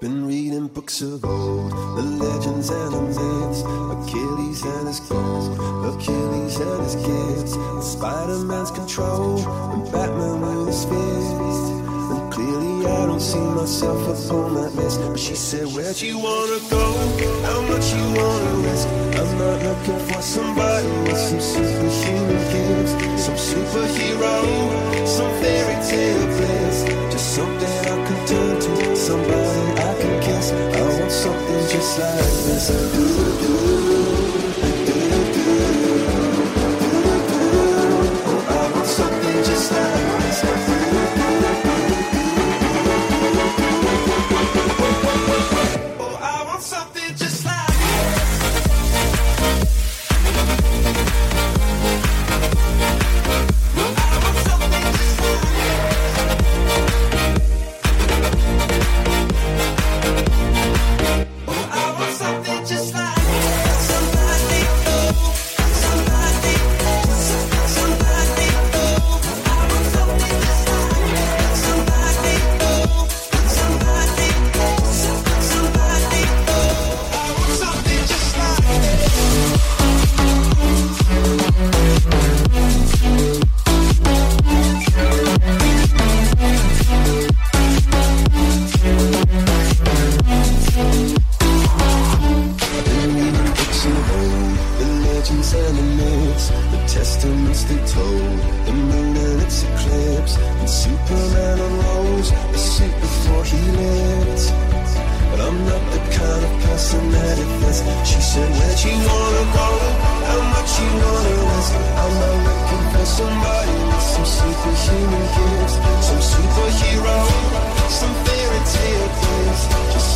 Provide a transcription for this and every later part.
Been reading books of old, the legends and the myths, Achilles and his gold, Achilles and his kids, Spider-Man's control, and Batman with his fist. And clearly I don't see myself upon that list. But she said, Where'd you wanna go? How much you wanna risk? I'm not looking for somebody with some superhuman gifts, some superhero, some fairy tale bliss, just something I something just like this. Eclipse, and Superman unrolls a suit before he lived. But I'm not the kind of person that it fits. She said, Where'd you wanna go? How much you wanna risk? I'm not looking for somebody with some superhuman gifts, some superhero, some fairy tale bliss, just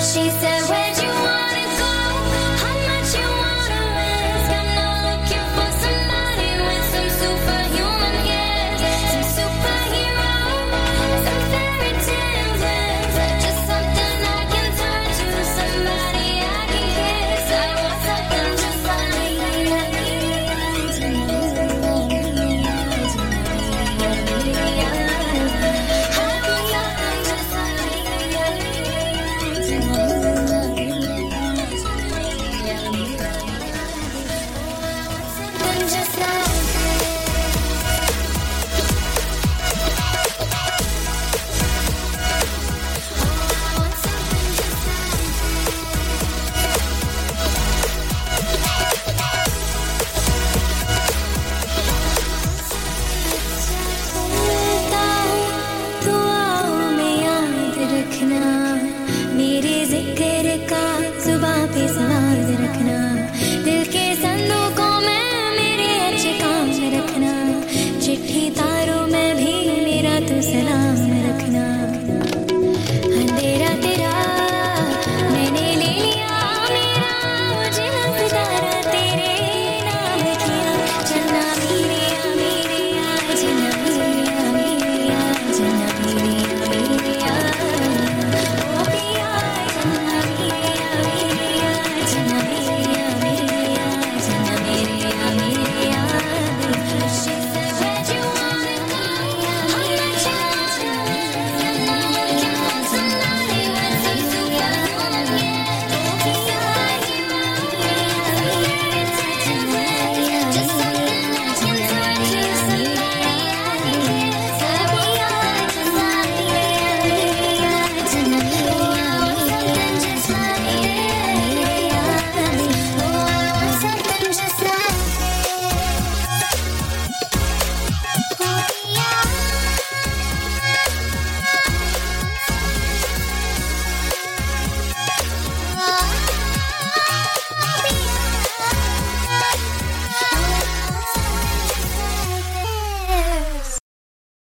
She said. que